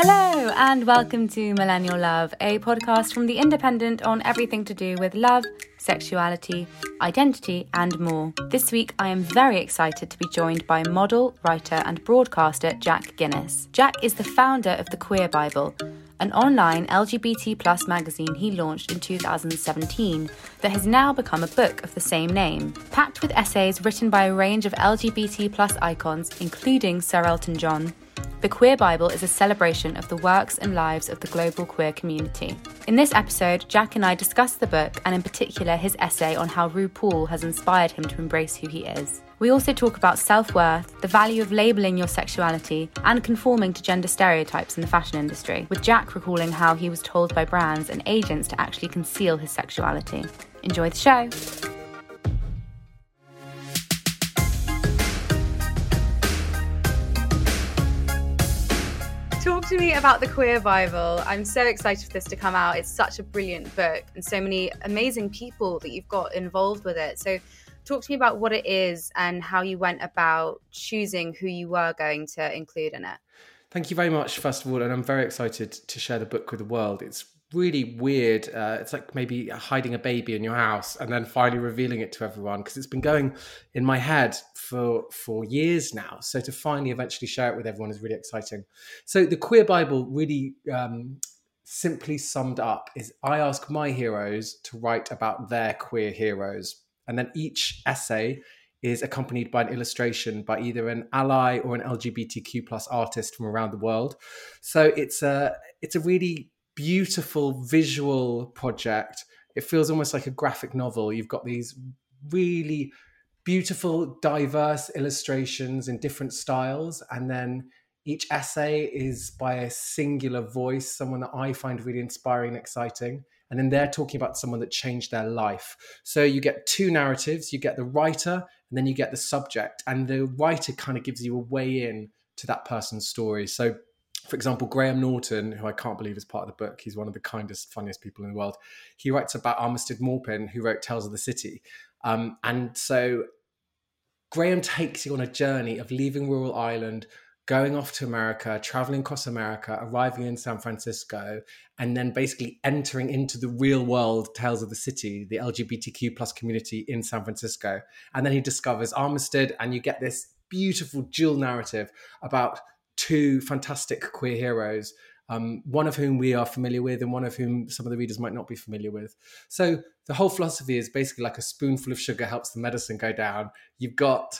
Hello, and welcome to Millennial Love, a podcast from The Independent on everything to do with love, sexuality, identity, and more. This week, I am very excited to be joined by model, writer, and broadcaster Jack Guinness. Jack is the founder of The Queer Bible, an online LGBT plus magazine he launched in 2017 that has now become a book of the same name. Packed with essays written by a range of LGBT plus icons, including Sir Elton John, the Queer Bible is a celebration of the works and lives of the global queer community. In this episode, Jack and I discuss the book and, in particular, his essay on how RuPaul has inspired him to embrace who he is. We also talk about self worth, the value of labelling your sexuality, and conforming to gender stereotypes in the fashion industry, with Jack recalling how he was told by brands and agents to actually conceal his sexuality. Enjoy the show! Talk to me about the Queer Bible. I'm so excited for this to come out. It's such a brilliant book and so many amazing people that you've got involved with it. So, talk to me about what it is and how you went about choosing who you were going to include in it. Thank you very much, first of all, and I'm very excited to share the book with the world. It's really weird. Uh, it's like maybe hiding a baby in your house and then finally revealing it to everyone because it's been going in my head for for years now. So to finally eventually share it with everyone is really exciting. So the Queer Bible really um, simply summed up is I ask my heroes to write about their queer heroes, and then each essay is accompanied by an illustration by either an ally or an LGBTQ plus artist from around the world. So it's a it's a really beautiful visual project. It feels almost like a graphic novel. You've got these really beautiful, diverse illustrations in different styles. And then each essay is by a singular voice, someone that I find really inspiring and exciting. And then they're talking about someone that changed their life. So you get two narratives you get the writer, and then you get the subject. And the writer kind of gives you a way in to that person's story. So for example, Graham Norton, who I can't believe is part of the book, he's one of the kindest, funniest people in the world. He writes about Armistead Maupin, who wrote Tales of the City. Um, and so Graham takes you on a journey of leaving rural Ireland, going off to America, traveling across America, arriving in San Francisco, and then basically entering into the real world Tales of the City, the LGBTQ plus community in San Francisco. And then he discovers Armistead, and you get this beautiful dual narrative about two fantastic queer heroes, um, one of whom we are familiar with, and one of whom some of the readers might not be familiar with. So the whole philosophy is basically like a spoonful of sugar helps the medicine go down. You've got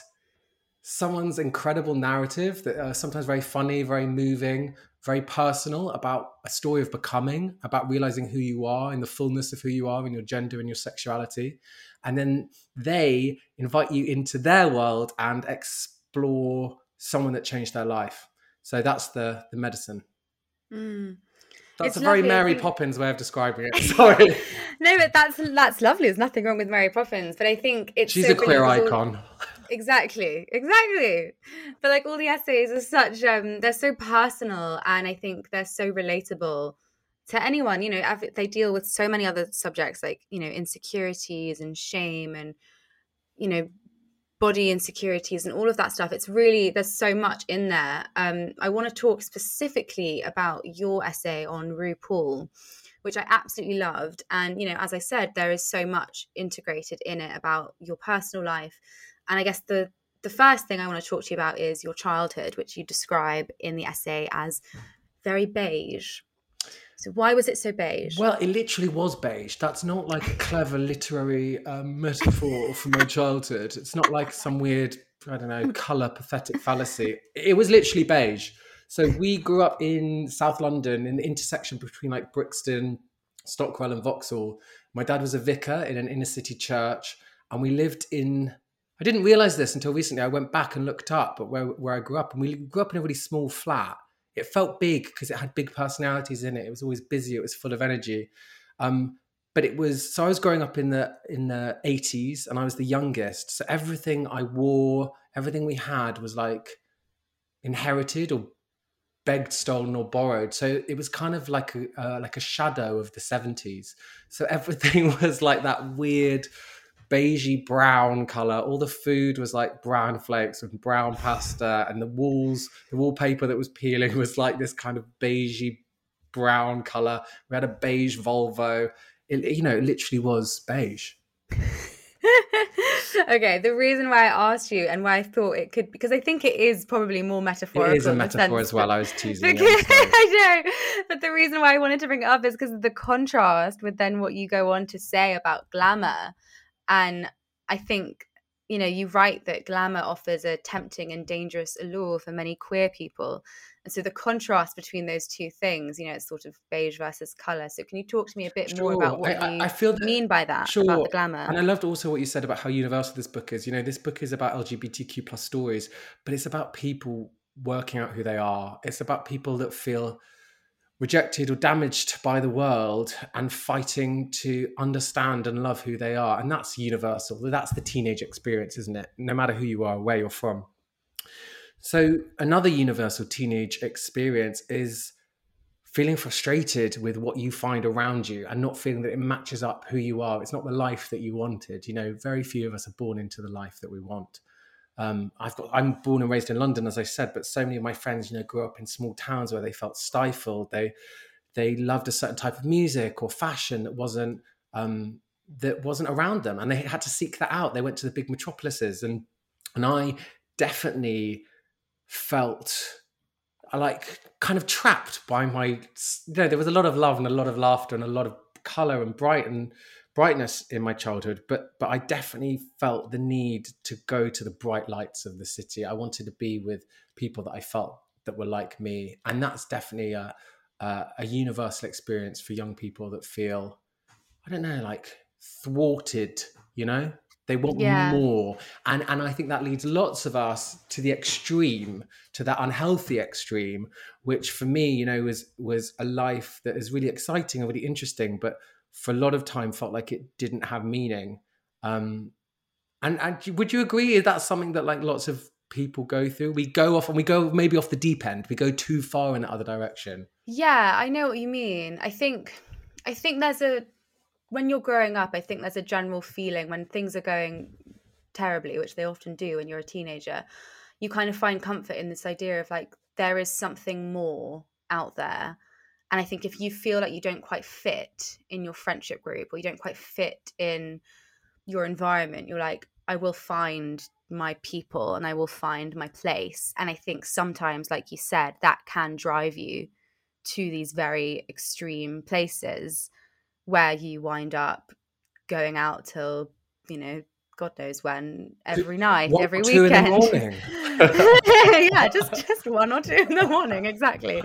someone's incredible narrative that are sometimes very funny, very moving, very personal about a story of becoming, about realizing who you are in the fullness of who you are in your gender and your sexuality. And then they invite you into their world and explore someone that changed their life. So that's the the medicine. Mm. That's it's a very Mary Poppins way of describing it. Sorry. no, but that's that's lovely. There's nothing wrong with Mary Poppins, but I think it's she's so a queer icon. Exactly, exactly. But like all the essays are such, um, they're so personal, and I think they're so relatable to anyone. You know, they deal with so many other subjects like you know insecurities and shame and you know body insecurities and all of that stuff it's really there's so much in there um, i want to talk specifically about your essay on rupaul which i absolutely loved and you know as i said there is so much integrated in it about your personal life and i guess the the first thing i want to talk to you about is your childhood which you describe in the essay as very beige so why was it so beige? Well, it literally was beige. That's not like a clever literary um, metaphor from my childhood. It's not like some weird, I don't know, color pathetic fallacy. It was literally beige. So we grew up in South London, in the intersection between like Brixton, Stockwell, and Vauxhall. My dad was a vicar in an inner city church, and we lived in I didn't realize this until recently. I went back and looked up at where, where I grew up, and we grew up in a really small flat. It felt big because it had big personalities in it. It was always busy. It was full of energy. Um, but it was so I was growing up in the in the 80s, and I was the youngest. So everything I wore, everything we had, was like inherited or begged, stolen, or borrowed. So it was kind of like a uh, like a shadow of the 70s. So everything was like that weird beigey brown color. All the food was like brown flakes and brown pasta, and the walls, the wallpaper that was peeling was like this kind of beigey brown color. We had a beige Volvo. It, you know, it literally was beige. okay, the reason why I asked you and why I thought it could because I think it is probably more metaphorical. It is a metaphor as well. I was teasing. Because, I know, but the reason why I wanted to bring it up is because of the contrast with then what you go on to say about glamour and I think, you know, you write that glamour offers a tempting and dangerous allure for many queer people. And so the contrast between those two things, you know, it's sort of beige versus color. So can you talk to me a bit sure. more about what I, you I feel that, mean by that, sure. about the glamour? And I loved also what you said about how universal this book is. You know, this book is about LGBTQ plus stories, but it's about people working out who they are. It's about people that feel rejected or damaged by the world and fighting to understand and love who they are. And that's universal. That's the teenage experience, isn't it? No matter who you are, where you're from. So, another universal teenage experience is feeling frustrated with what you find around you and not feeling that it matches up who you are. It's not the life that you wanted. You know, very few of us are born into the life that we want. Um, I've got I'm born and raised in London, as I said, but so many of my friends, you know, grew up in small towns where they felt stifled. They they loved a certain type of music or fashion that wasn't um, that wasn't around them, and they had to seek that out. They went to the big metropolises, and and I definitely felt like kind of trapped by my. You know, there was a lot of love and a lot of laughter and a lot of color and bright and brightness in my childhood, but but I definitely felt the need to go to the bright lights of the city. I wanted to be with people that I felt that were like me, and that's definitely a a, a universal experience for young people that feel I don't know like thwarted. You know, they want yeah. more, and and I think that leads lots of us to the extreme, to that unhealthy extreme, which for me, you know, was was a life that is really exciting and really interesting, but for a lot of time felt like it didn't have meaning. Um, and, and would you agree is that something that like lots of people go through? We go off and we go maybe off the deep end. We go too far in the other direction. Yeah, I know what you mean. I think I think there's a when you're growing up, I think there's a general feeling when things are going terribly, which they often do when you're a teenager, you kind of find comfort in this idea of like there is something more out there and I think if you feel like you don't quite fit in your friendship group or you don't quite fit in your environment, you're like, I will find my people and I will find my place. And I think sometimes, like you said, that can drive you to these very extreme places where you wind up going out till, you know, God knows when, every night, every weekend. yeah, just just one or two in the morning, exactly.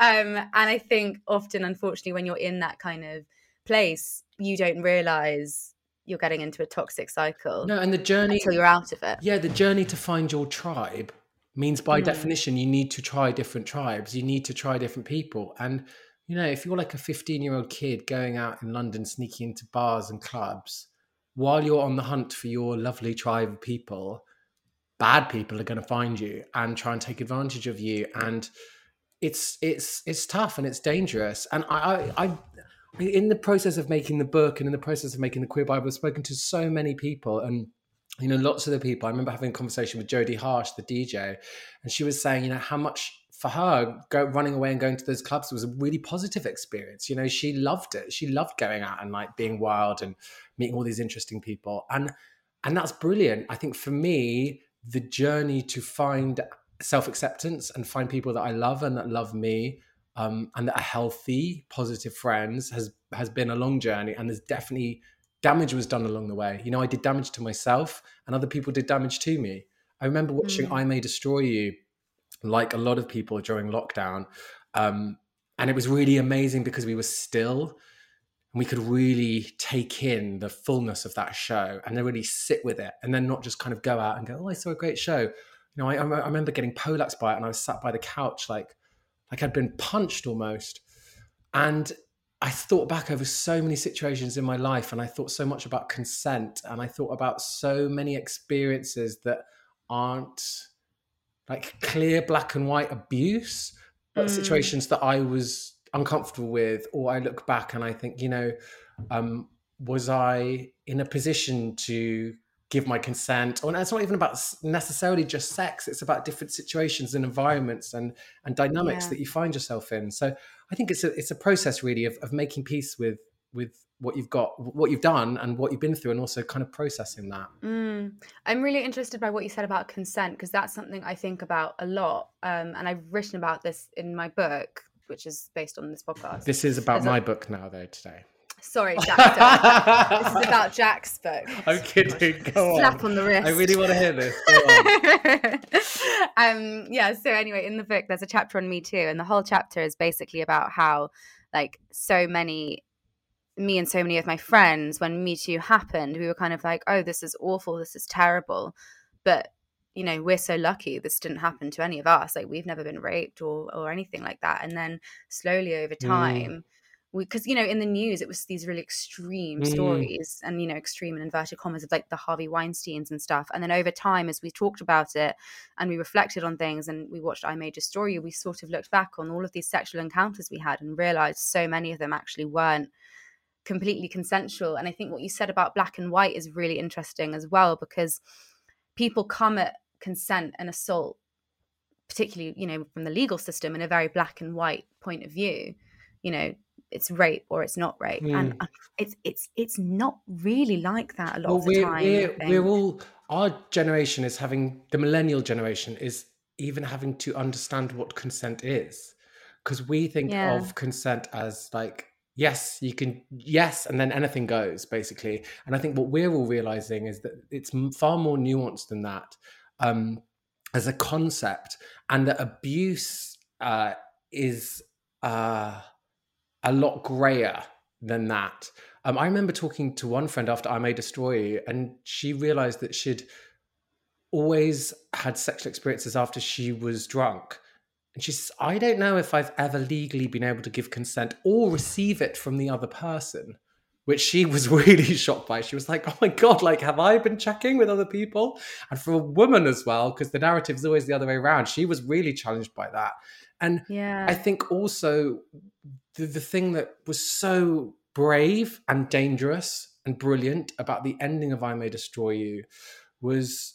Um, and I think often, unfortunately, when you're in that kind of place, you don't realize you're getting into a toxic cycle. No, and the journey until you're out of it. Yeah, the journey to find your tribe means, by mm. definition, you need to try different tribes. You need to try different people, and you know, if you're like a 15 year old kid going out in London, sneaking into bars and clubs while you're on the hunt for your lovely tribe of people, bad people are going to find you and try and take advantage of you. And it's it's it's tough and it's dangerous. And I I, I in the process of making the book and in the process of making the queer Bible, I've spoken to so many people and you know lots of the people. I remember having a conversation with Jodie Harsh, the DJ, and she was saying, you know, how much for her, go, running away and going to those clubs was a really positive experience. You know, she loved it. She loved going out and like being wild and meeting all these interesting people. And and that's brilliant. I think for me, the journey to find self acceptance and find people that I love and that love me um, and that are healthy, positive friends has has been a long journey. And there's definitely damage was done along the way. You know, I did damage to myself, and other people did damage to me. I remember watching mm. I May Destroy You like a lot of people during lockdown. Um, and it was really amazing because we were still we could really take in the fullness of that show and then really sit with it and then not just kind of go out and go, oh, I saw a great show. You know, I, I remember getting Polax by it and I was sat by the couch like, like I'd been punched almost. And I thought back over so many situations in my life and I thought so much about consent and I thought about so many experiences that aren't like clear black and white abuse, but mm. situations that I was uncomfortable with, or I look back and I think, you know, um, was I in a position to give my consent? Or it's not even about necessarily just sex; it's about different situations and environments and and dynamics yeah. that you find yourself in. So I think it's a it's a process really of of making peace with with what you've got, what you've done, and what you've been through, and also kind of processing that. Mm. I'm really interested by what you said about consent because that's something I think about a lot, um, and I've written about this in my book, which is based on this podcast. This is about my book now, though. Today. Sorry, Jack. this is about Jack's book. I'm kidding. Go on. Slap on. on the wrist. I really want to hear this. um, yeah. So anyway, in the book, there's a chapter on Me Too, and the whole chapter is basically about how, like, so many me and so many of my friends when me too happened we were kind of like oh this is awful this is terrible but you know we're so lucky this didn't happen to any of us like we've never been raped or or anything like that and then slowly over mm. time mm. We because you know in the news it was these really extreme mm. stories and you know extreme and inverted commas of like the Harvey Weinsteins and stuff and then over time as we talked about it and we reflected on things and we watched I May Destroy You we sort of looked back on all of these sexual encounters we had and realized so many of them actually weren't completely consensual. And I think what you said about black and white is really interesting as well, because people come at consent and assault, particularly, you know, from the legal system in a very black and white point of view. You know, it's rape or it's not rape, mm. and it's it's it's not really like that a lot well, of the we're, time. We're, we're all our generation is having the millennial generation is even having to understand what consent is because we think yeah. of consent as like yes you can yes and then anything goes basically and i think what we're all realizing is that it's far more nuanced than that um, as a concept and that abuse uh, is uh, a lot grayer than that um, i remember talking to one friend after i may destroy you and she realized that she'd always had sexual experiences after she was drunk and she says, I don't know if I've ever legally been able to give consent or receive it from the other person, which she was really shocked by. She was like, oh my God, like, have I been checking with other people? And for a woman as well, because the narrative is always the other way around, she was really challenged by that. And yeah. I think also the, the thing that was so brave and dangerous and brilliant about the ending of I May Destroy You was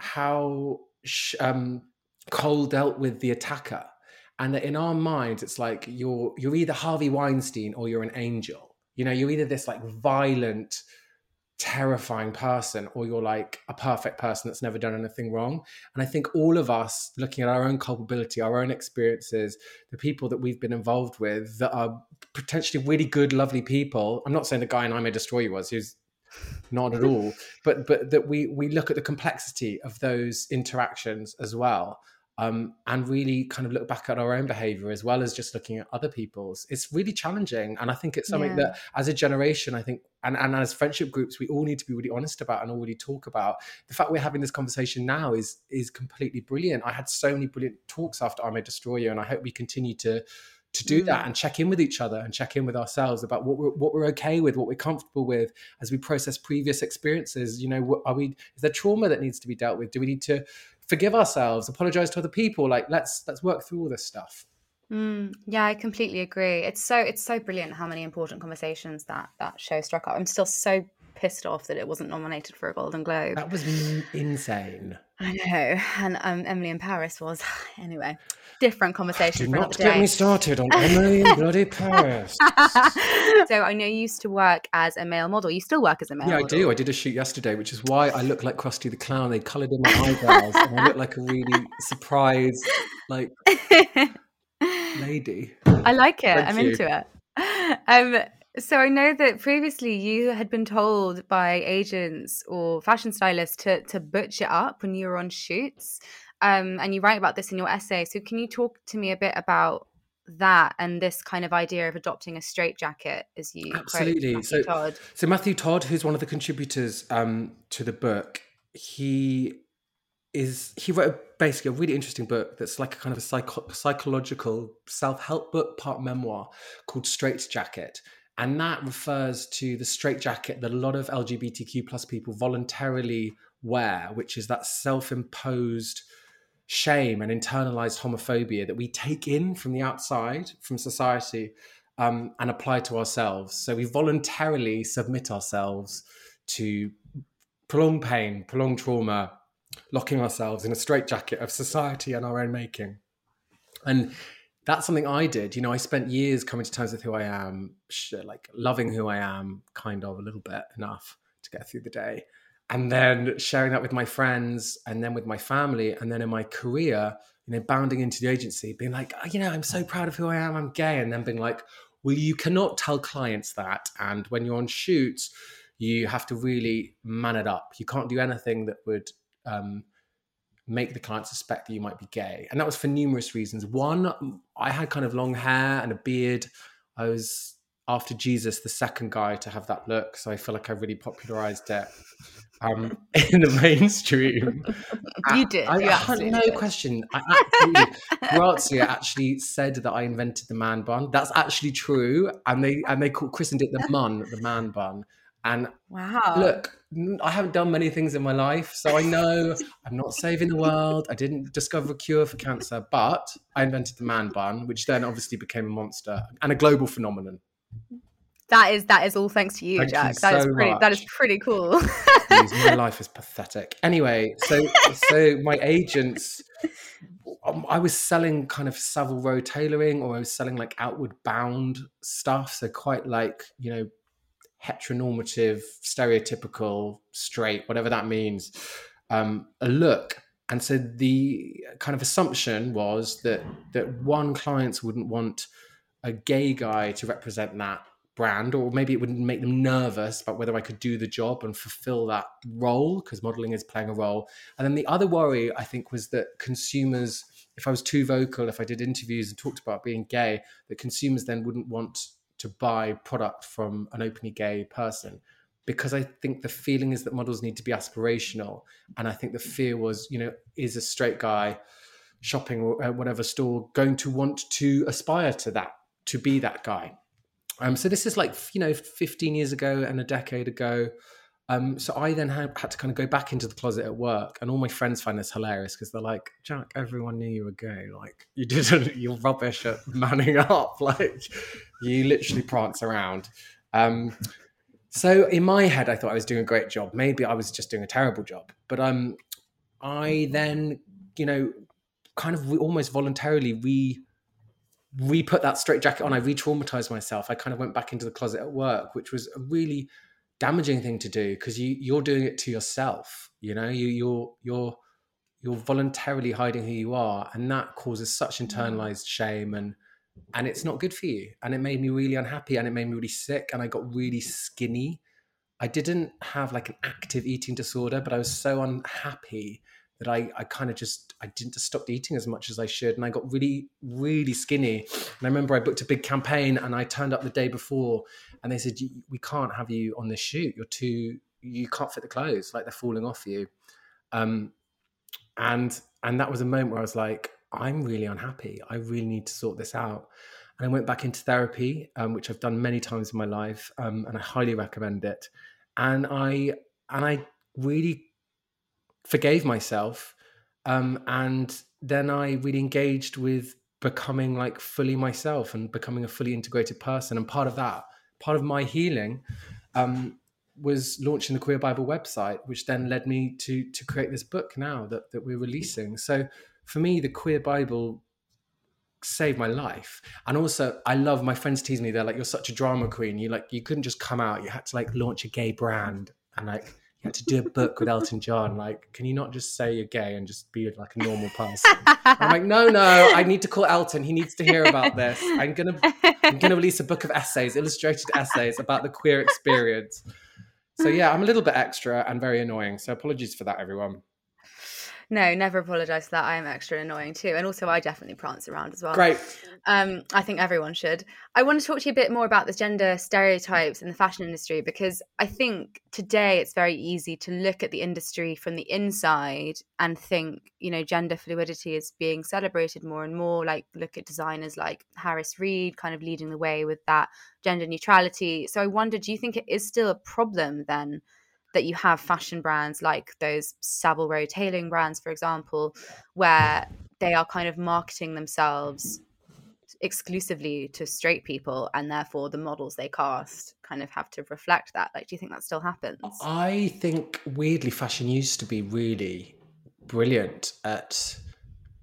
how um, Coel dealt with the attacker, and that in our minds, it's like you're you're either Harvey Weinstein or you're an angel. You know, you're either this like violent, terrifying person, or you're like a perfect person that's never done anything wrong. And I think all of us, looking at our own culpability, our own experiences, the people that we've been involved with that are potentially really good, lovely people. I'm not saying the guy in I May Destroy You was, who's not at all but but that we we look at the complexity of those interactions as well um, and really kind of look back at our own behavior as well as just looking at other people's. It's really challenging. And I think it's something yeah. that as a generation, I think, and, and as friendship groups, we all need to be really honest about and already talk about. The fact we're having this conversation now is is completely brilliant. I had so many brilliant talks after I May Destroy You, and I hope we continue to to do mm. that and check in with each other and check in with ourselves about what we're what we're okay with, what we're comfortable with as we process previous experiences. You know, are we is there trauma that needs to be dealt with? Do we need to forgive ourselves, apologize to other people. Like let's let's work through all this stuff. Mm, yeah, I completely agree. It's so it's so brilliant how many important conversations that that show struck up. I'm still so pissed off that it wasn't nominated for a Golden Globe. That was insane. I know, and um, Emily in Paris was anyway different conversation. Do for not get day. me started on Emily in bloody Paris. so I know you used to work as a male model. You still work as a male. Model. Yeah, model. I do. I did a shoot yesterday, which is why I look like Krusty the Clown. They coloured in my eyebrows, and I look like a really surprised, like lady. I like it. Thank I'm you. into it. Um, so I know that previously you had been told by agents or fashion stylists to to butch it up when you were on shoots um, and you write about this in your essay. So can you talk to me a bit about that and this kind of idea of adopting a straitjacket as you absolutely Matthew so Todd. so Matthew Todd who's one of the contributors um, to the book he is he wrote basically a really interesting book that's like a kind of a psycho- psychological self-help book part memoir called Straitjacket and that refers to the straitjacket that a lot of lgbtq plus people voluntarily wear which is that self-imposed shame and internalized homophobia that we take in from the outside from society um, and apply to ourselves so we voluntarily submit ourselves to prolonged pain prolonged trauma locking ourselves in a straitjacket of society and our own making and that's something I did. You know, I spent years coming to terms with who I am, like loving who I am, kind of a little bit enough to get through the day. And then sharing that with my friends and then with my family. And then in my career, you know, bounding into the agency, being like, oh, you know, I'm so proud of who I am, I'm gay. And then being like, well, you cannot tell clients that. And when you're on shoots, you have to really man it up. You can't do anything that would um, make the client suspect that you might be gay. And that was for numerous reasons. One, I had kind of long hair and a beard. I was after Jesus, the second guy to have that look. So I feel like I really popularized it um, in the mainstream. You did. I, I no did. question. I absolutely, Grazia actually said that I invented the man bun. That's actually true. And they and they called christened it the mun, the man bun. And Wow. look, I haven't done many things in my life, so I know I'm not saving the world. I didn't discover a cure for cancer, but I invented the man bun, which then obviously became a monster and a global phenomenon. That is that is all thanks to you, Thank you Jack. That is so pretty that is pretty cool. Jeez, my life is pathetic. Anyway, so so my agents, um, I was selling kind of Savile Row tailoring, or I was selling like outward bound stuff. So quite like you know heteronormative, stereotypical, straight, whatever that means, um, a look. And so the kind of assumption was that that one clients wouldn't want a gay guy to represent that brand, or maybe it would make them nervous about whether I could do the job and fulfill that role because modeling is playing a role. And then the other worry, I think, was that consumers, if I was too vocal, if I did interviews and talked about being gay, that consumers then wouldn't want to buy product from an openly gay person. Because I think the feeling is that models need to be aspirational. And I think the fear was, you know, is a straight guy shopping at uh, whatever store going to want to aspire to that, to be that guy? Um, so this is like you know 15 years ago and a decade ago. Um, so I then had, had to kind of go back into the closet at work, and all my friends find this hilarious because they're like, "Jack, everyone knew you were gay. Like you didn't. You're rubbish at manning up. Like you literally prance around." Um, so in my head, I thought I was doing a great job. Maybe I was just doing a terrible job. But um, I then, you know, kind of almost voluntarily re re put that straight jacket on. I re traumatized myself. I kind of went back into the closet at work, which was a really damaging thing to do because you you're doing it to yourself. You know, you you're you're you're voluntarily hiding who you are, and that causes such mm. internalized shame and and it's not good for you. And it made me really unhappy, and it made me really sick, and I got really skinny. I didn't have like an active eating disorder, but I was so unhappy that I, I kind of just I didn't just stop eating as much as I should, and I got really really skinny. And I remember I booked a big campaign, and I turned up the day before, and they said we can't have you on this shoot. You're too you can't fit the clothes, like they're falling off you. Um, and and that was a moment where I was like, I'm really unhappy. I really need to sort this out. And I went back into therapy, um, which I've done many times in my life, um, and I highly recommend it. And I and I really forgave myself, um, and then I really engaged with becoming like fully myself and becoming a fully integrated person. And part of that, part of my healing, um, was launching the Queer Bible website, which then led me to to create this book now that that we're releasing. So for me, the Queer Bible saved my life. And also I love my friends tease me, they're like, You're such a drama queen. You like you couldn't just come out, you had to like launch a gay brand and like you had to do a book with Elton John. Like, can you not just say you're gay and just be like a normal person? I'm like, no, no, I need to call Elton. He needs to hear about this. I'm gonna I'm gonna release a book of essays, illustrated essays about the queer experience. So yeah, I'm a little bit extra and very annoying. So apologies for that, everyone. No, never apologise for that. I am extra annoying too. And also, I definitely prance around as well. Great. Um, I think everyone should. I want to talk to you a bit more about the gender stereotypes in the fashion industry because I think today it's very easy to look at the industry from the inside and think, you know, gender fluidity is being celebrated more and more. Like, look at designers like Harris Reed kind of leading the way with that gender neutrality. So I wonder, do you think it is still a problem then? That you have fashion brands like those Savile Row tailoring brands, for example, where they are kind of marketing themselves exclusively to straight people and therefore the models they cast kind of have to reflect that. Like do you think that still happens? I think weirdly fashion used to be really brilliant at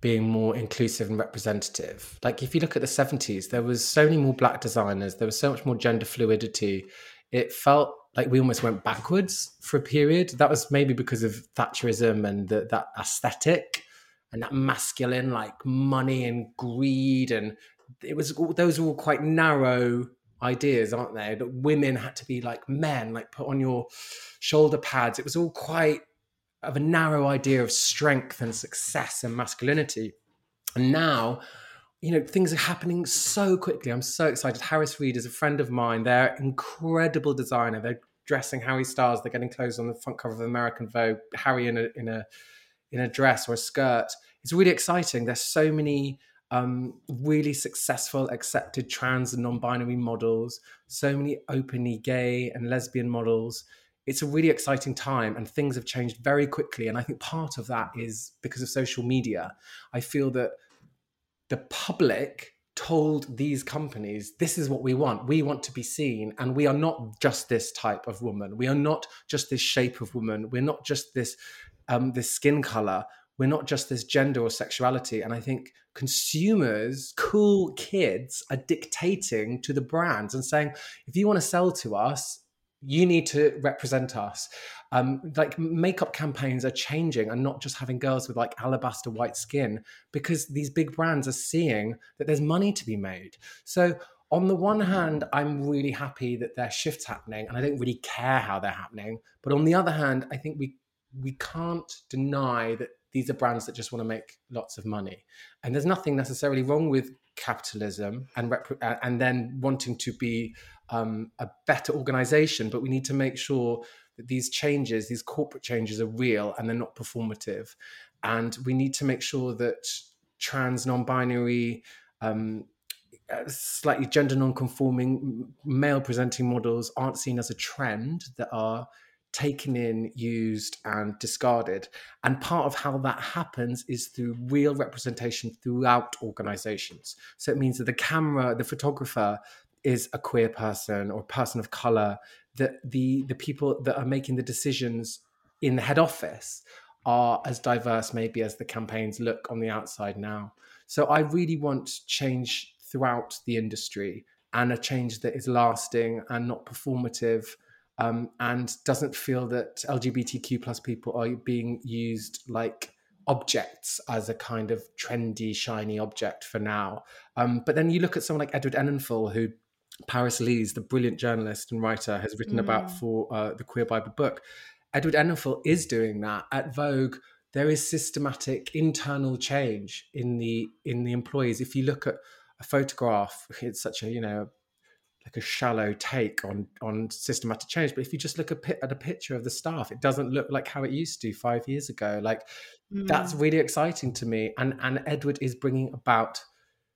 being more inclusive and representative. Like if you look at the 70s there was so many more black designers there was so much more gender fluidity. It felt like we almost went backwards for a period. That was maybe because of Thatcherism and the, that aesthetic and that masculine, like money and greed. And it was, those were all quite narrow ideas, aren't they? That women had to be like men, like put on your shoulder pads. It was all quite of a narrow idea of strength and success and masculinity. And now, you know, things are happening so quickly. I'm so excited. Harris Reed is a friend of mine. They're incredible designer. They're dressing Harry Styles. They're getting clothes on the front cover of American Vogue. Harry in a in a in a dress or a skirt. It's really exciting. There's so many um, really successful, accepted trans and non-binary models. So many openly gay and lesbian models. It's a really exciting time, and things have changed very quickly. And I think part of that is because of social media. I feel that the public told these companies this is what we want. We want to be seen and we are not just this type of woman. We are not just this shape of woman. We're not just this um, this skin color. We're not just this gender or sexuality. And i think consumers cool kids are dictating to the brands and saying if you want to sell to us you need to represent us. Um, like makeup campaigns are changing and not just having girls with like alabaster white skin because these big brands are seeing that there's money to be made. So on the one hand i'm really happy that there are shifts happening and i don't really care how they're happening. But on the other hand i think we we can't deny that these are brands that just want to make lots of money. And there's nothing necessarily wrong with capitalism and rep- and then wanting to be um, a better organization, but we need to make sure that these changes, these corporate changes, are real and they're not performative. And we need to make sure that trans, non-binary, um, uh, slightly gender non-conforming, male-presenting models aren't seen as a trend that are taken in, used, and discarded. And part of how that happens is through real representation throughout organizations. So it means that the camera, the photographer, is a queer person or person of color that the the people that are making the decisions in the head office are as diverse maybe as the campaigns look on the outside now. So i really want change throughout the industry and a change that is lasting and not performative um, and doesn't feel that lgbtq plus people are being used like objects as a kind of trendy shiny object for now. Um, but then you look at someone like edward enninful who Paris Lees, the brilliant journalist and writer, has written mm. about for uh, the Queer Bible book. Edward Enninful is doing that at Vogue. There is systematic internal change in the in the employees. If you look at a photograph, it's such a you know like a shallow take on on systematic change. But if you just look at, at a picture of the staff, it doesn't look like how it used to five years ago. Like mm. that's really exciting to me. And and Edward is bringing about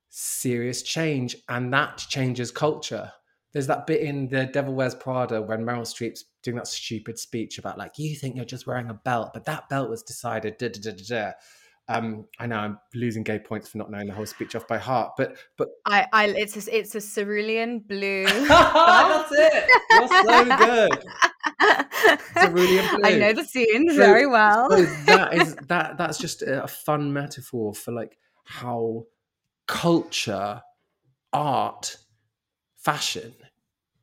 serious change, and that changes culture. There's that bit in The Devil Wears Prada when Meryl Streep's doing that stupid speech about like you think you're just wearing a belt, but that belt was decided. Da, da, da, da, da. um, I know I'm losing gay points for not knowing the whole speech off by heart, but but I, I it's a, it's a cerulean blue. That's it. You're so good. Cerulean blue. I know the scene so, very well. so that is that that's just a fun metaphor for like how culture, art, fashion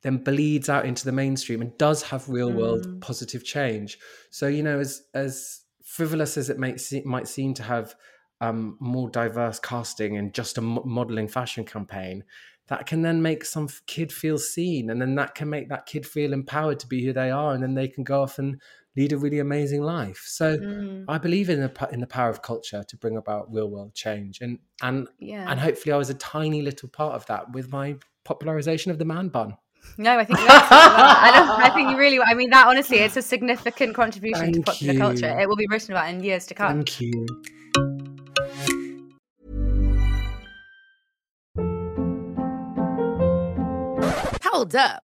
then bleeds out into the mainstream and does have real world mm. positive change. So, you know, as as frivolous as it might seem, might seem to have um, more diverse casting and just a modeling fashion campaign, that can then make some kid feel seen, and then that can make that kid feel empowered to be who they are, and then they can go off and lead a really amazing life. So mm. I believe in the in the power of culture to bring about real world change, and and yeah. and hopefully I was a tiny little part of that with my popularization of the man bun. No, I think I don't. I think you really. I mean, that honestly, it's a significant contribution Thank to popular you. culture. It will be written about in years to come. Thank you. Hold up.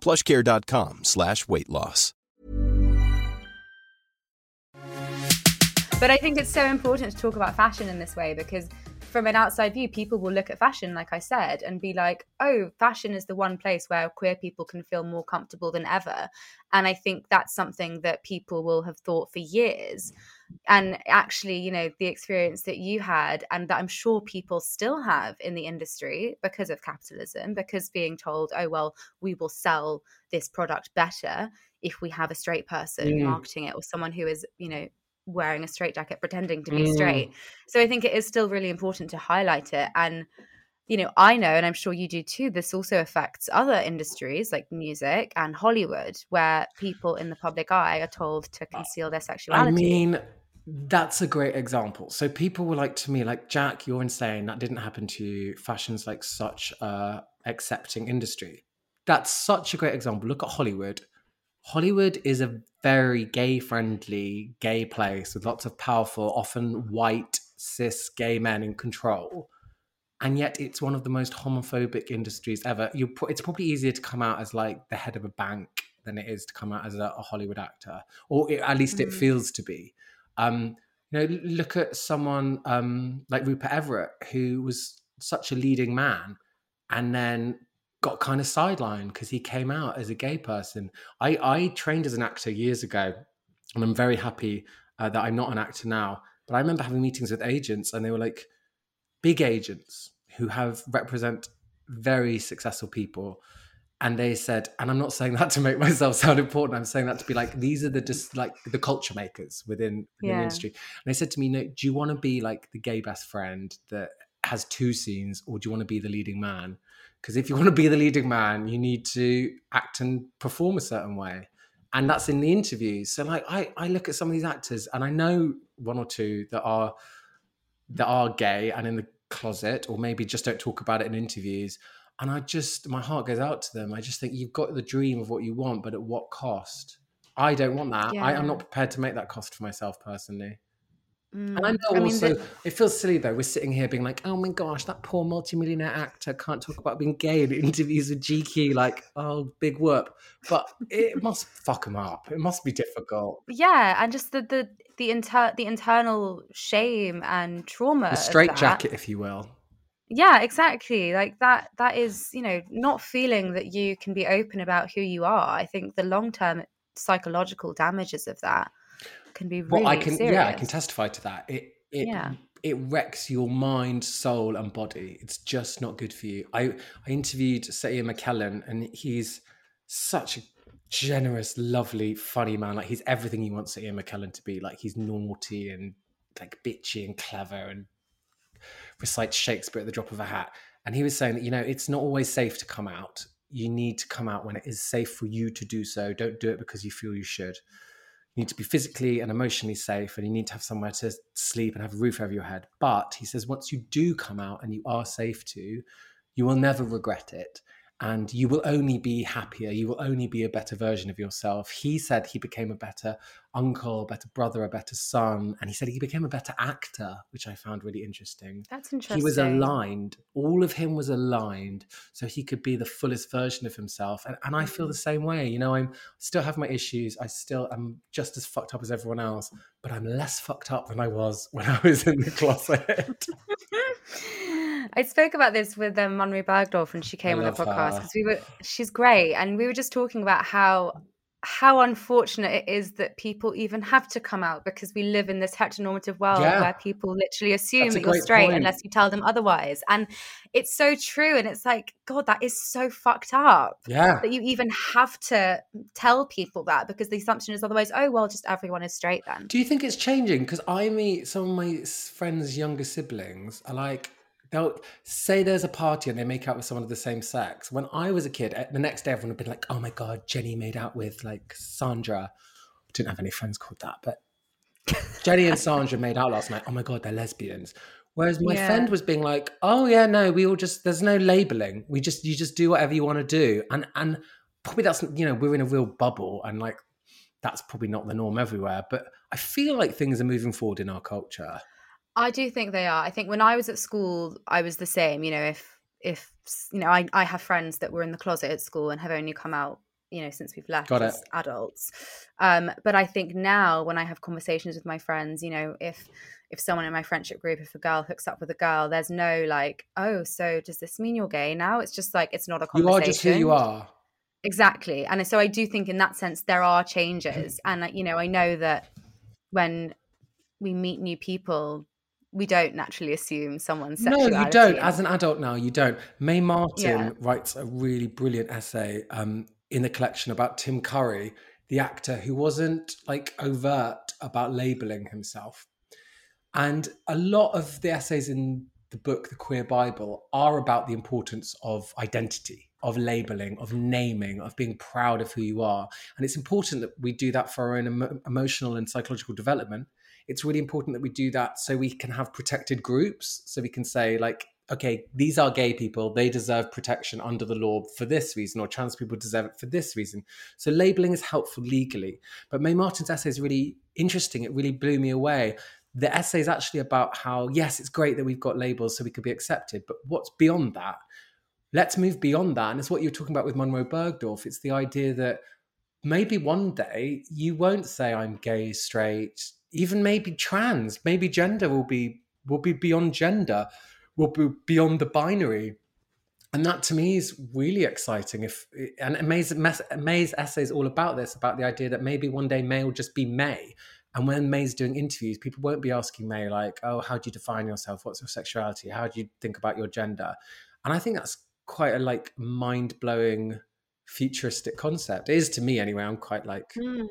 plushcare.com slash weight loss. But I think it's so important to talk about fashion in this way because from an outside view, people will look at fashion, like I said, and be like, oh, fashion is the one place where queer people can feel more comfortable than ever. And I think that's something that people will have thought for years. And actually, you know, the experience that you had, and that I'm sure people still have in the industry because of capitalism, because being told, oh, well, we will sell this product better if we have a straight person mm. marketing it or someone who is, you know, wearing a straight jacket pretending to be mm. straight. So I think it is still really important to highlight it. And, you know, I know, and I'm sure you do too, this also affects other industries like music and Hollywood, where people in the public eye are told to conceal their sexuality. I mean, that's a great example. So people were like to me, like, Jack, you're insane. That didn't happen to you. Fashion's like such a accepting industry. That's such a great example. Look at Hollywood. Hollywood is a very gay friendly gay place with lots of powerful, often white, cis gay men in control. And yet it's one of the most homophobic industries ever. You it's probably easier to come out as like the head of a bank than it is to come out as a, a Hollywood actor, or it, at least mm. it feels to be. Um, you know, look at someone um, like Rupert Everett, who was such a leading man, and then got kind of sidelined because he came out as a gay person. I, I trained as an actor years ago, and I'm very happy uh, that I'm not an actor now. But I remember having meetings with agents, and they were like big agents who have represent very successful people. And they said, and I'm not saying that to make myself sound important. I'm saying that to be like, these are the just like the culture makers within, within yeah. the industry. And they said to me, no, do you want to be like the gay best friend that has two scenes, or do you want to be the leading man? Because if you want to be the leading man, you need to act and perform a certain way. And that's in the interviews. So like I, I look at some of these actors and I know one or two that are that are gay and in the closet or maybe just don't talk about it in interviews. And I just my heart goes out to them. I just think you've got the dream of what you want, but at what cost? I don't want that. Yeah. I, I'm not prepared to make that cost for myself personally. Mm. And I know I also mean, the... it feels silly though. We're sitting here being like, "Oh my gosh, that poor multimillionaire actor can't talk about being gay in interviews with GQ." Like, oh, big whoop. But it must fuck him up. It must be difficult. Yeah, and just the the the inter the internal shame and trauma. The straight jacket, if you will. Yeah, exactly. Like that. That is, you know, not feeling that you can be open about who you are. I think the long term psychological damages of that can be really well, I can serious. yeah, I can testify to that. It it yeah. it wrecks your mind, soul, and body. It's just not good for you. I I interviewed Sir Ian McKellen, and he's such a generous, lovely, funny man. Like he's everything you want Sir Ian McKellen to be. Like he's naughty and like bitchy and clever and recites Shakespeare at the drop of a hat. And he was saying that you know it's not always safe to come out. You need to come out when it is safe for you to do so. Don't do it because you feel you should. You need to be physically and emotionally safe, and you need to have somewhere to sleep and have a roof over your head. But he says, once you do come out and you are safe to, you will never regret it. And you will only be happier. You will only be a better version of yourself. He said he became a better uncle, a better brother, a better son. And he said he became a better actor, which I found really interesting. That's interesting. He was aligned. All of him was aligned so he could be the fullest version of himself. And, and I feel the mm. same way. You know, I'm still have my issues. I still am just as fucked up as everyone else, but I'm less fucked up than I was when I was in the closet. I spoke about this with um, Munroe Bergdorf when she came on the podcast because we were. She's great, and we were just talking about how how unfortunate it is that people even have to come out because we live in this heteronormative world yeah. where people literally assume that you're straight point. unless you tell them otherwise. And it's so true. And it's like, God, that is so fucked up. Yeah. That you even have to tell people that because the assumption is otherwise, oh, well, just everyone is straight then. Do you think it's changing? Because I meet some of my friends' younger siblings are like, they'll say there's a party and they make out with someone of the same sex. When I was a kid, eh, the next day everyone would be like, "Oh my god, Jenny made out with like Sandra." I didn't have any friends called that, but Jenny and Sandra made out last night. Oh my god, they're lesbians. Whereas my yeah. friend was being like, "Oh yeah, no, we all just there's no labeling. We just you just do whatever you want to do." And and probably that's you know we're in a real bubble and like that's probably not the norm everywhere. But I feel like things are moving forward in our culture. I do think they are. I think when I was at school, I was the same. You know, if if you know, I I have friends that were in the closet at school and have only come out, you know, since we've left as adults. Um, but I think now when I have conversations with my friends, you know, if if someone in my friendship group, if a girl hooks up with a girl, there's no like, oh, so does this mean you're gay now? It's just like it's not a conversation. You are just who you are. Exactly. And so I do think in that sense there are changes. And you know, I know that when we meet new people, we don't naturally assume someone's sexuality. No, you don't. As an adult now, you don't. Mae Martin yeah. writes a really brilliant essay um, in the collection about Tim Curry, the actor who wasn't like overt about labeling himself. And a lot of the essays in the book, The Queer Bible, are about the importance of identity, of labeling, of naming, of being proud of who you are. And it's important that we do that for our own emo- emotional and psychological development it's really important that we do that so we can have protected groups. So we can say, like, okay, these are gay people. They deserve protection under the law for this reason, or trans people deserve it for this reason. So labeling is helpful legally. But Mae Martin's essay is really interesting. It really blew me away. The essay is actually about how, yes, it's great that we've got labels so we could be accepted, but what's beyond that? Let's move beyond that. And it's what you're talking about with Munroe Bergdorf. It's the idea that maybe one day you won't say I'm gay, straight, even maybe trans, maybe gender will be will be beyond gender, will be beyond the binary. And that to me is really exciting. If and May's, Mae's essay is all about this, about the idea that maybe one day Mae will just be Mae, And when Mae's doing interviews, people won't be asking Mae, like, "Oh, how do you define yourself? What's your sexuality? How do you think about your gender?" And I think that's quite a like mind blowing futuristic concept. It is to me anyway. I'm quite like mm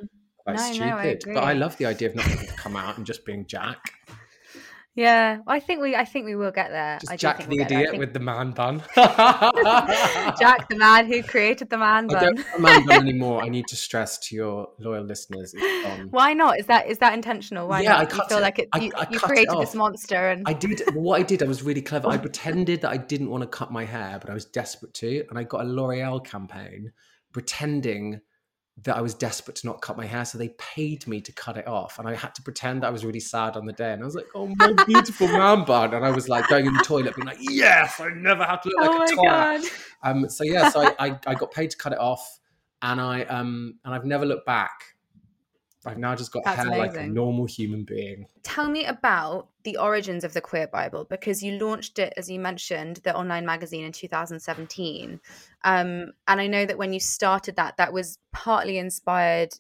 quite no, stupid. No, I but I love the idea of not having to come out and just being Jack. Yeah, I think we I think we will get there. Just Jack the we'll idiot think... with the man bun. Jack the man who created the man bun. I don't have man bun anymore. I need to stress to your loyal listeners. Why not? Is that is that intentional? Why yeah, not? I cut you feel it. like it, you, I, I you created this monster and I did what I did, I was really clever. I pretended that I didn't want to cut my hair, but I was desperate to, and I got a L'Oreal campaign pretending that I was desperate to not cut my hair, so they paid me to cut it off, and I had to pretend I was really sad on the day, and I was like, "Oh, my beautiful man bun," and I was like going in the toilet, being like, "Yes, I never have to look oh like a twat." Um, so yeah, so I, I, I got paid to cut it off, and I um and I've never looked back. I've now just got That's hair amazing. like a normal human being. Tell me about the origins of the Queer Bible because you launched it, as you mentioned, the online magazine in 2017. Um, and I know that when you started that, that was partly inspired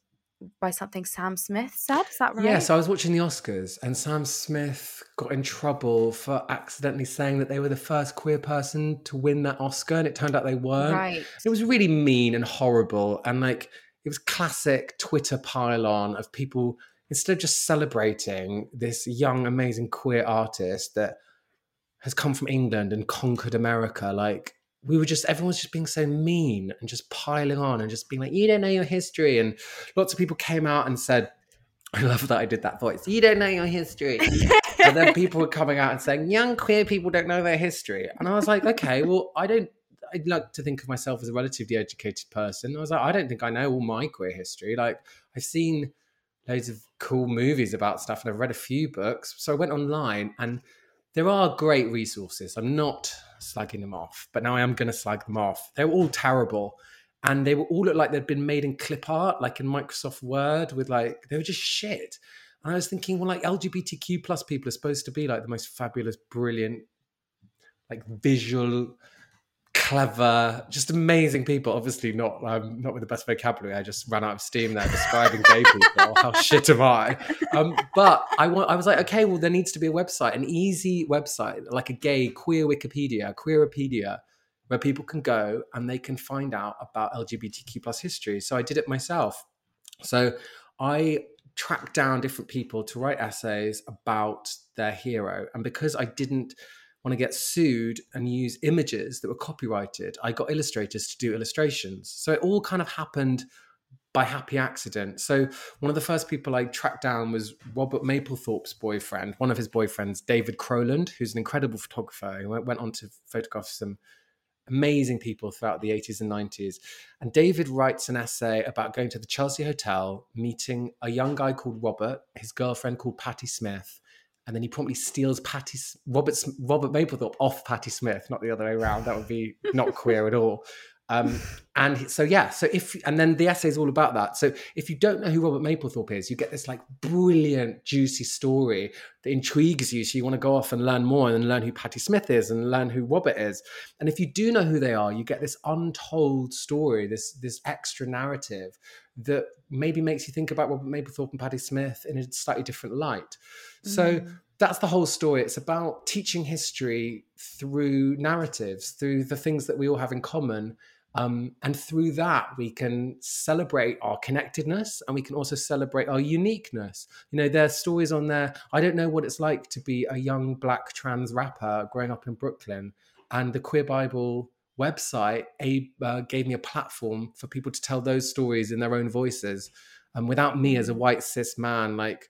by something Sam Smith said. Is that right? Yes, yeah, so I was watching the Oscars and Sam Smith got in trouble for accidentally saying that they were the first queer person to win that Oscar, and it turned out they weren't. Right. It was really mean and horrible. And like, it was classic Twitter pylon of people instead of just celebrating this young, amazing queer artist that has come from England and conquered America, like we were just everyone's just being so mean and just piling on and just being like, you don't know your history. And lots of people came out and said, I love that I did that voice. You don't know your history. and then people were coming out and saying, young queer people don't know their history. And I was like, okay, well, I don't I like to think of myself as a relatively educated person. I was like, I don't think I know all my queer history. Like I've seen loads of cool movies about stuff and I've read a few books. So I went online and there are great resources. I'm not slagging them off, but now I am going to slag them off. They're all terrible. And they were all look like they'd been made in clip art, like in Microsoft Word, with like, they were just shit. And I was thinking, well, like LGBTQ plus people are supposed to be like the most fabulous, brilliant, like visual, clever, just amazing people. Obviously, not um, not with the best vocabulary. I just ran out of steam there describing gay people. How shit am I? Um, but I want. I was like, okay, well, there needs to be a website, an easy website, like a gay queer Wikipedia, Queeropedia, where people can go and they can find out about LGBTQ plus history. So I did it myself. So I tracked down different people to write essays about their hero, and because I didn't want to get sued and use images that were copyrighted, I got illustrators to do illustrations. So it all kind of happened by happy accident. So one of the first people I tracked down was Robert Mapplethorpe's boyfriend, one of his boyfriends, David Croland, who's an incredible photographer who went on to photograph some amazing people throughout the 80s and 90s. And David writes an essay about going to the Chelsea Hotel, meeting a young guy called Robert, his girlfriend called Patti Smith, and then he promptly steals Patti Robert Robert Mapplethorpe off Patti Smith, not the other way around. That would be not queer at all. Um, and so yeah, so if and then the essay is all about that. So if you don't know who Robert Mapplethorpe is, you get this like brilliant, juicy story that intrigues you. So you want to go off and learn more and learn who Patti Smith is and learn who Robert is. And if you do know who they are, you get this untold story, this this extra narrative that maybe makes you think about Robert Mapplethorpe and Patti Smith in a slightly different light. So mm. that's the whole story. It's about teaching history through narratives, through the things that we all have in common um, and through that, we can celebrate our connectedness and we can also celebrate our uniqueness. You know, there's stories on there. I don't know what it's like to be a young black trans rapper growing up in Brooklyn. And the Queer Bible website a, uh, gave me a platform for people to tell those stories in their own voices. And without me as a white cis man, like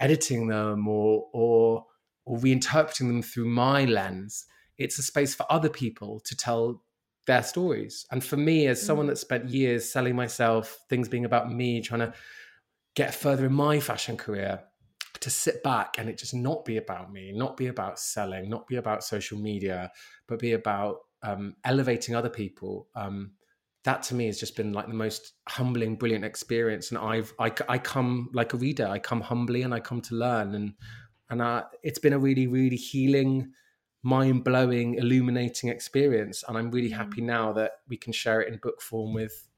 editing them or, or, or reinterpreting them through my lens, it's a space for other people to tell their stories. And for me, as someone mm. that spent years selling myself, things being about me, trying to get further in my fashion career, to sit back and it just not be about me, not be about selling, not be about social media, but be about um, elevating other people. Um, that to me has just been like the most humbling, brilliant experience. And I've I, I come like a reader. I come humbly and I come to learn. And and uh, it's been a really really healing mind blowing, illuminating experience. And I'm really mm. happy now that we can share it in book form with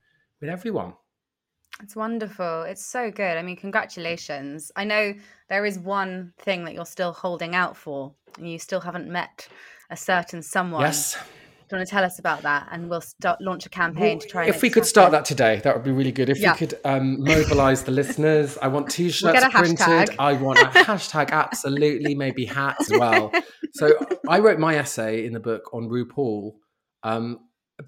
with everyone. It's wonderful. It's so good. I mean, congratulations. I know there is one thing that you're still holding out for, and you still haven't met a certain someone. Yes. Do you want to tell us about that? And we'll start launch a campaign well, to try. if we could happen. start that today, that would be really good. If yeah. we could um, mobilize the listeners, I want t-shirts we'll printed. I want a hashtag absolutely, maybe hats as well. So I wrote my essay in the book on RuPaul. Um,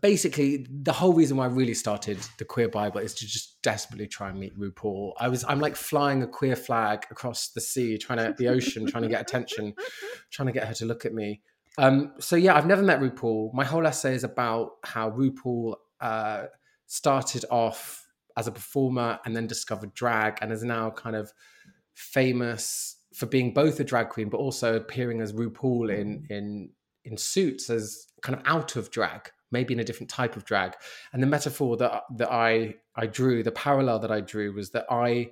basically, the whole reason why I really started the Queer Bible is to just desperately try and meet RuPaul. I was I'm like flying a queer flag across the sea, trying to the ocean, trying to get attention, trying to get her to look at me. Um, so yeah, I've never met RuPaul. My whole essay is about how RuPaul uh, started off as a performer and then discovered drag and is now kind of famous for being both a drag queen but also appearing as RuPaul in in in suits as kind of out of drag, maybe in a different type of drag. And the metaphor that that I I drew, the parallel that I drew was that I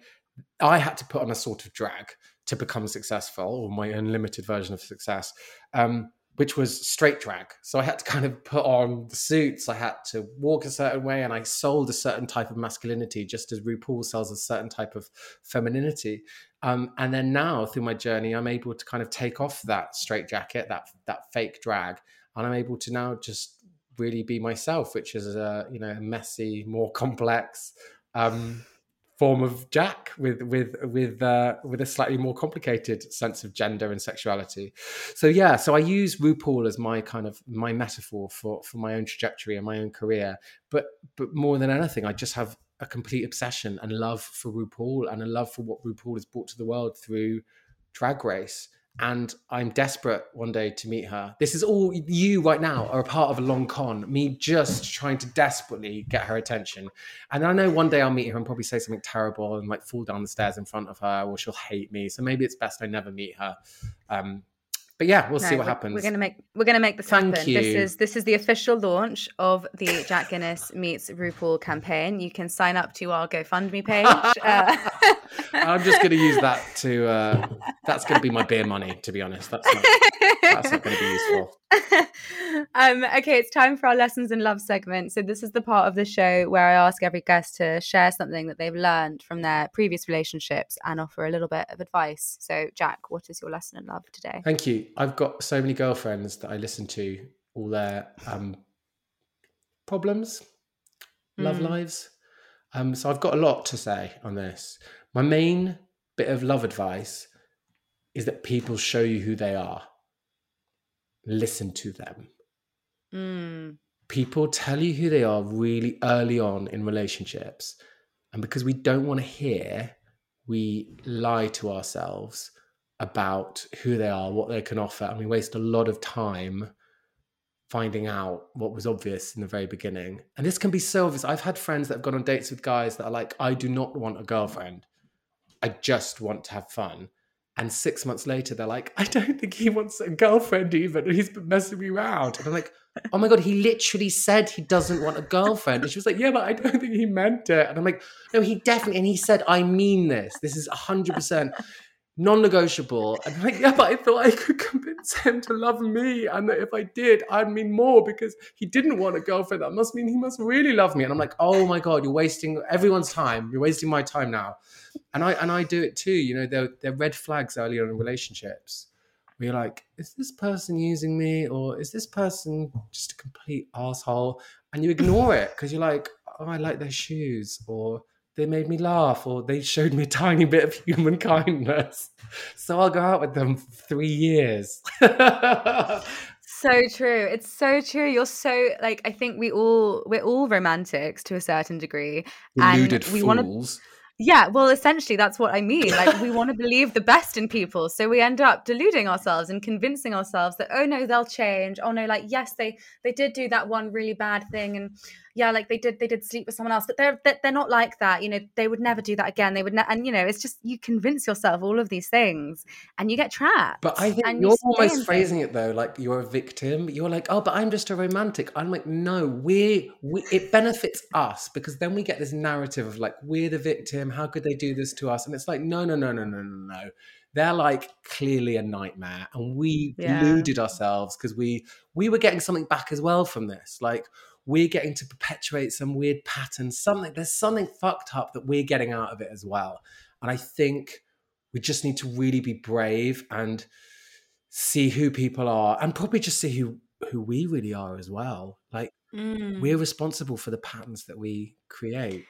I had to put on a sort of drag to become successful, or my unlimited version of success. Um, which was straight drag. So I had to kind of put on the suits, I had to walk a certain way, and I sold a certain type of masculinity, just as RuPaul sells a certain type of femininity. Um, and then now, through my journey, I'm able to kind of take off that straight jacket, that that fake drag, and I'm able to now just really be myself, which is a you know messy, more complex. Um, form of Jack with with with uh, with a slightly more complicated sense of gender and sexuality. So yeah, so I use RuPaul as my kind of my metaphor for for my own trajectory and my own career. But but more than anything, I just have a complete obsession and love for RuPaul and a love for what RuPaul has brought to the world through Drag Race. And I'm desperate one day to meet her. This is all you right now are a part of a long con, me just trying to desperately get her attention. And I know one day I'll meet her and probably say something terrible and like fall down the stairs in front of her or she'll hate me. So maybe it's best I never meet her. Um, but yeah, we'll no, see what happens. We're gonna make we're gonna make this Thank happen. You. This is this is the official launch of the Jack Guinness meets RuPaul campaign. You can sign up to our GoFundMe page. uh, I'm just gonna use that to. Uh, that's gonna be my beer money. To be honest, that's not, that's not gonna be useful. um, okay, it's time for our lessons in love segment. So this is the part of the show where I ask every guest to share something that they've learned from their previous relationships and offer a little bit of advice. So, Jack, what is your lesson in love today? Thank you. I've got so many girlfriends that I listen to, all their um, problems, love mm. lives. Um, so I've got a lot to say on this. My main bit of love advice is that people show you who they are listen to them. Mm. People tell you who they are really early on in relationships. And because we don't want to hear, we lie to ourselves about who they are, what they can offer. And we waste a lot of time finding out what was obvious in the very beginning. And this can be so obvious. I've had friends that have gone on dates with guys that are like, I do not want a girlfriend. I just want to have fun. And six months later, they're like, I don't think he wants a girlfriend even. He's been messing me around. And I'm like, oh my God, he literally said he doesn't want a girlfriend. And she was like, yeah, but I don't think he meant it. And I'm like, no, he definitely, and he said, I mean this. This is 100% non-negotiable. And like, yeah, but I thought I could convince him to love me, and that if I did, I'd mean more because he didn't want a girlfriend. That must mean he must really love me. And I'm like, oh my god, you're wasting everyone's time. You're wasting my time now. And I and I do it too. You know, there are red flags earlier in relationships. Where you're like, is this person using me, or is this person just a complete asshole? And you ignore it because you're like, oh, I like their shoes, or they made me laugh or they showed me a tiny bit of human kindness. So I'll go out with them for three years. so true. It's so true. You're so like I think we all we're all romantics to a certain degree. Deluded and we want to yeah, well, essentially, that's what I mean. Like, we want to believe the best in people. So we end up deluding ourselves and convincing ourselves that, oh, no, they'll change. Oh, no, like, yes, they they did do that one really bad thing. And yeah, like they did they did sleep with someone else, but they're they're not like that. You know, they would never do that again. They would, ne- and you know, it's just you convince yourself all of these things, and you get trapped. But I think you're almost phrasing it though, like you're a victim. You're like, oh, but I'm just a romantic. I'm like, no, we we it benefits us because then we get this narrative of like we're the victim. How could they do this to us? And it's like, no, no, no, no, no, no, no they're like clearly a nightmare and we yeah. deluded ourselves because we we were getting something back as well from this like we're getting to perpetuate some weird pattern something there's something fucked up that we're getting out of it as well. And i think we just need to really be brave and see who people are and probably just see who who we really are as well. Like mm. we're responsible for the patterns that we create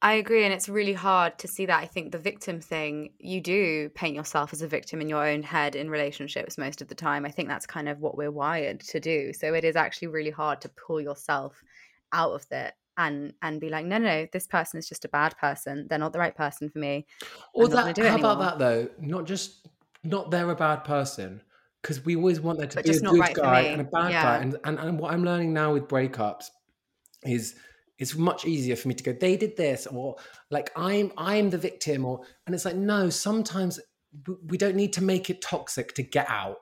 I agree. And it's really hard to see that. I think the victim thing, you do paint yourself as a victim in your own head in relationships most of the time. I think that's kind of what we're wired to do. So it is actually really hard to pull yourself out of it and and be like, no, no, no, this person is just a bad person. They're not the right person for me. Or that, how anymore. about that though? Not just not they're a bad person. Because we always want there to but be a good right guy and a bad yeah. guy. And, and and what I'm learning now with breakups is it's much easier for me to go they did this or like i'm i'm the victim or and it's like no sometimes we don't need to make it toxic to get out.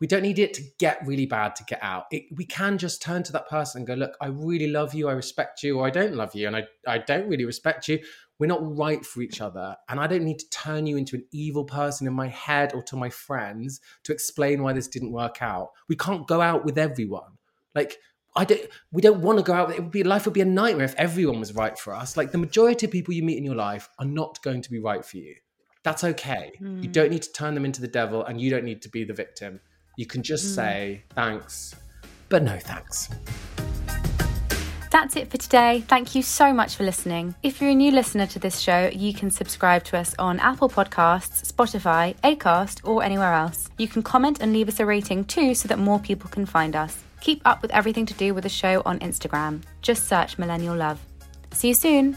We don't need it to get really bad to get out. It, we can just turn to that person and go look i really love you i respect you or i don't love you and i, I don't really respect you. We're not right for each other and i don't need to turn you into an evil person in my head or to my friends to explain why this didn't work out. We can't go out with everyone. Like I don't. We don't want to go out. It would be life would be a nightmare if everyone was right for us. Like the majority of people you meet in your life are not going to be right for you. That's okay. Mm. You hmm. don't need to turn them into the devil, and you don't need to be the victim. You can just mm. say thanks, but no thanks. That's it for today. Thank you so much for listening. If you're a new listener to this show, you can subscribe to us on Apple Podcasts, Spotify, Acast, or anywhere else. You can comment and leave us a rating too so that more people can find us. Keep up with everything to do with the show on Instagram. Just search Millennial Love. See you soon.